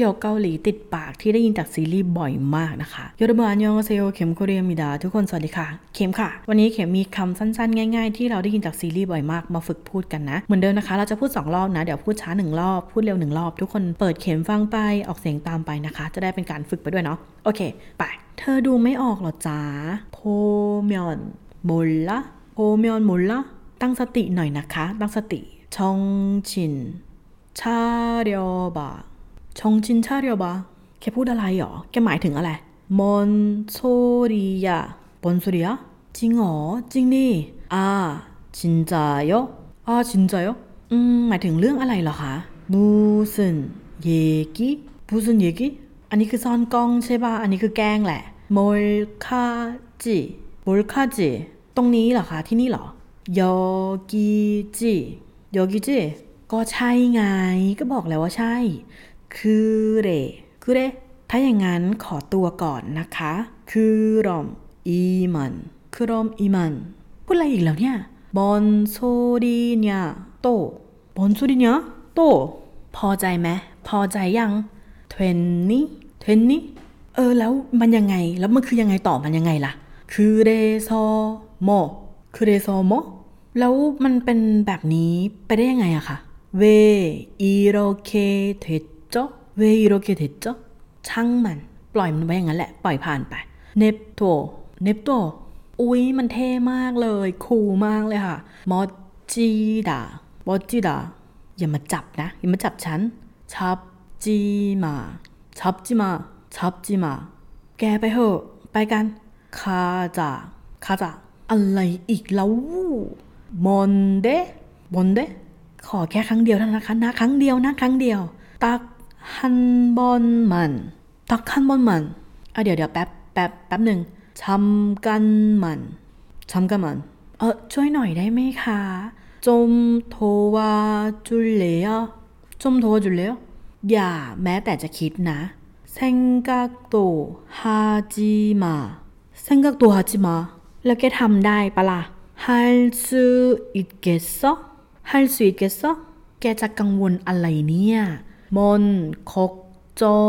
โยคเกาหลีติดปากที่ได้ยินจากซีรีส์บ่อยมากนะคะยอรบานยองเซโยเข็มโคเรียมิดาทุกคนสวัสดีค่ะ เข็มค่ะ วันนี้เข็มมีคำสั้นๆ ง่าย ๆ ที่เราได้ยินจากซีรีส์บ่อยมากมาฝึกพูดกันนะ เหมือนเดิมนะคะเราจะพูด 2 รอบนะ เดี๋ยวพูดช้า 1 รอบ พูดเร็ว 1 รอบ ทุกคนเปิดเข็มฟังไปออกเสียงตามไปนะคะ จะได้เป็นการฝึกไปด้วยเนาะโอเค ไป เธอดูไม่ออกหรอจ๊ะโพมยอนโมลละโพมยอนโมลละตั้งสติหน่อยนะคะ ตั้งสติชองชินชาเรียวบะ ชงชินชาเรียวบะแกพูดอะไรหรอ แกหมายถึงอะไรมอนโซริยะบอนโซริยะจริงหรอจริงดิอ่าจินจายออ่าจินจายออืมหมายถึงเรื่องอะไรเหรอคะบูซึนเยกิบูซึนเยกิอันนี้คือซ่อนกล้องใช่ป่ะ อันนี้คือแกล้งแหละโมลคาจิโมลคาจิตรงนี้เหรอคะ ที่นี่เหรอ여기지 여기지ก็ใช่ไง ก็บอกแล้วว่าใช่ 그래 그래ถ้าอย่างนั้นขอตัวก่อนนะคะ 그럼 이만 그럼 이만พูดอะไรอีกแล้วเนี่ย뭔 소리냐 또 뭔 소리냐 또พอใจไหมพอใจยัง됐니 됐니เออแล้วมันยังไงแล้วมันคือยังไงต่อมันยังไงล่ะ그래서 뭐 그래서 뭐แล้วมันเป็นแบบนี้ไปได้ยังไงอะคะ왜 이렇게 됐지 왜 이렇게 됐지ช่างมันปล่อยมันไว้อย่างนั้นแหละ ปล่อยผ่านไป냅둬 냅둬อุ๊ยมันเท่มากเลย cool มากเลยค่ะ멋지다 멋지다อย่ามาจับนะ อย่ามาจับฉันชับจีมาชับจีมาชับจีมา แกไปเถอะ ไปกันคาจาคาจาอะไรอีกแล้วมอนเดมอนเดขอแค่ครั้งเดียวเท่านั้นนะคะนะครั้งเดียวนะครั้งเดียว ตัก ฮันบอนมันตักฮันบอนมันอะเดี๋ยวเดี๋ยวแป๊บแป๊บแป๊บหนึ่งทำกันมันทำกันมันเออช่วยหน่อยได้ไหมคะจมโทวาจุเลอะจมโทวาจุเลออย่าแม้แต่จะคิดนะเซงกักโตฮาจิมาเซงกักโตฮาจิมาแล้วแกทำได้ปะละ่ะฮัลซูอิดเกสซอฮัลซูอิเกสซอแกจะกังวลอะไรเนี่ย 뭔 걱정이야?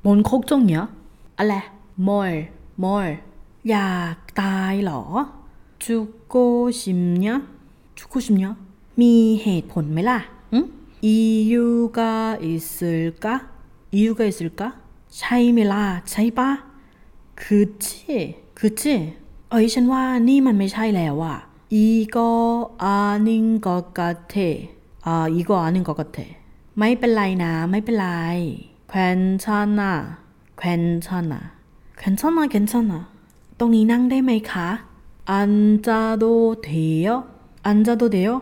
뭔 걱정이야? 알레, 뭘, 뭘. 야, 다이러. 죽고 싶냐? 죽고 싶냐? 미해본메라 응? 이유가 있을까? 이유가 있을까? 차이메라, 차이바. 그치, 그치. 어이, 션와 니만 메차이래와. 이거 아닌 것 같아. 아, 이거 아닌 것 같아. ไม่เป็นไรนะ ไม่เป็นไร괜찮아 괜찮아 괜찮아 괜찮아ตรงนี้นั่งได้ไหมคะ앉아도 돼요 앉아도 돼요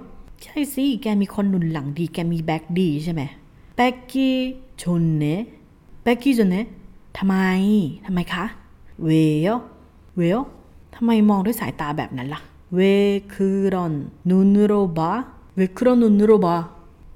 ใช่สิ แกมีคนหนุนหลังดี แกมี back ดีใช่ไหม백이 좋네 백이 좋네ทำไม ทำไมคะ เวลเวลทำไมมองด้วยสายตาแบบนั้นล่ะ 왜 그런 눈으로 봐เวคือรอนนุนโรบา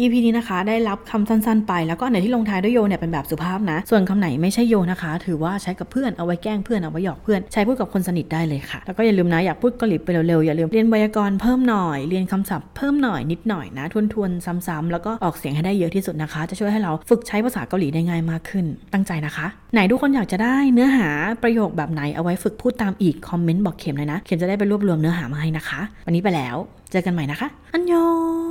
EP นี้นะคะ ได้รับคำสั้นๆไป แล้วก็อันไหนที่ลงท้ายด้วยโยเนี่ยเป็นแบบสุภาพนะ ส่วนคำไหนไม่ใช่โยนะคะ ถือว่าใช้กับเพื่อนเอาไว้แกล้งเพื่อนเอาไว้หยอกเพื่อนใช้พูดกับคนสนิทได้เลยค่ะ แล้วก็อย่าลืมนะอยากพูดเกาหลีไปเร็วๆอย่าลืมเรียนไวยากรณ์เพิ่มหน่อยเรียนคำศัพท์เพิ่มหน่อยนิดหน่อยนะทวนๆซ้ำๆแล้วก็ออกเสียงให้ได้เยอะที่สุดนะคะ จะช่วยให้เราฝึกใช้ภาษาเกาหลีได้ง่ายมากขึ้น ตั้งใจนะคะ ไหนทุกคนอยากจะได้เนื้อหาประโยคแบบไหนเอาไว้ฝึกพูดตามอีกคอมเมนต์บอกเข็มเลยนะ เข็มจะได้ไปรวบรวมเนื้อหามาให้นะคะ วันนี้ไปแล้ว เจอกันใหม่นะคะ อันยอง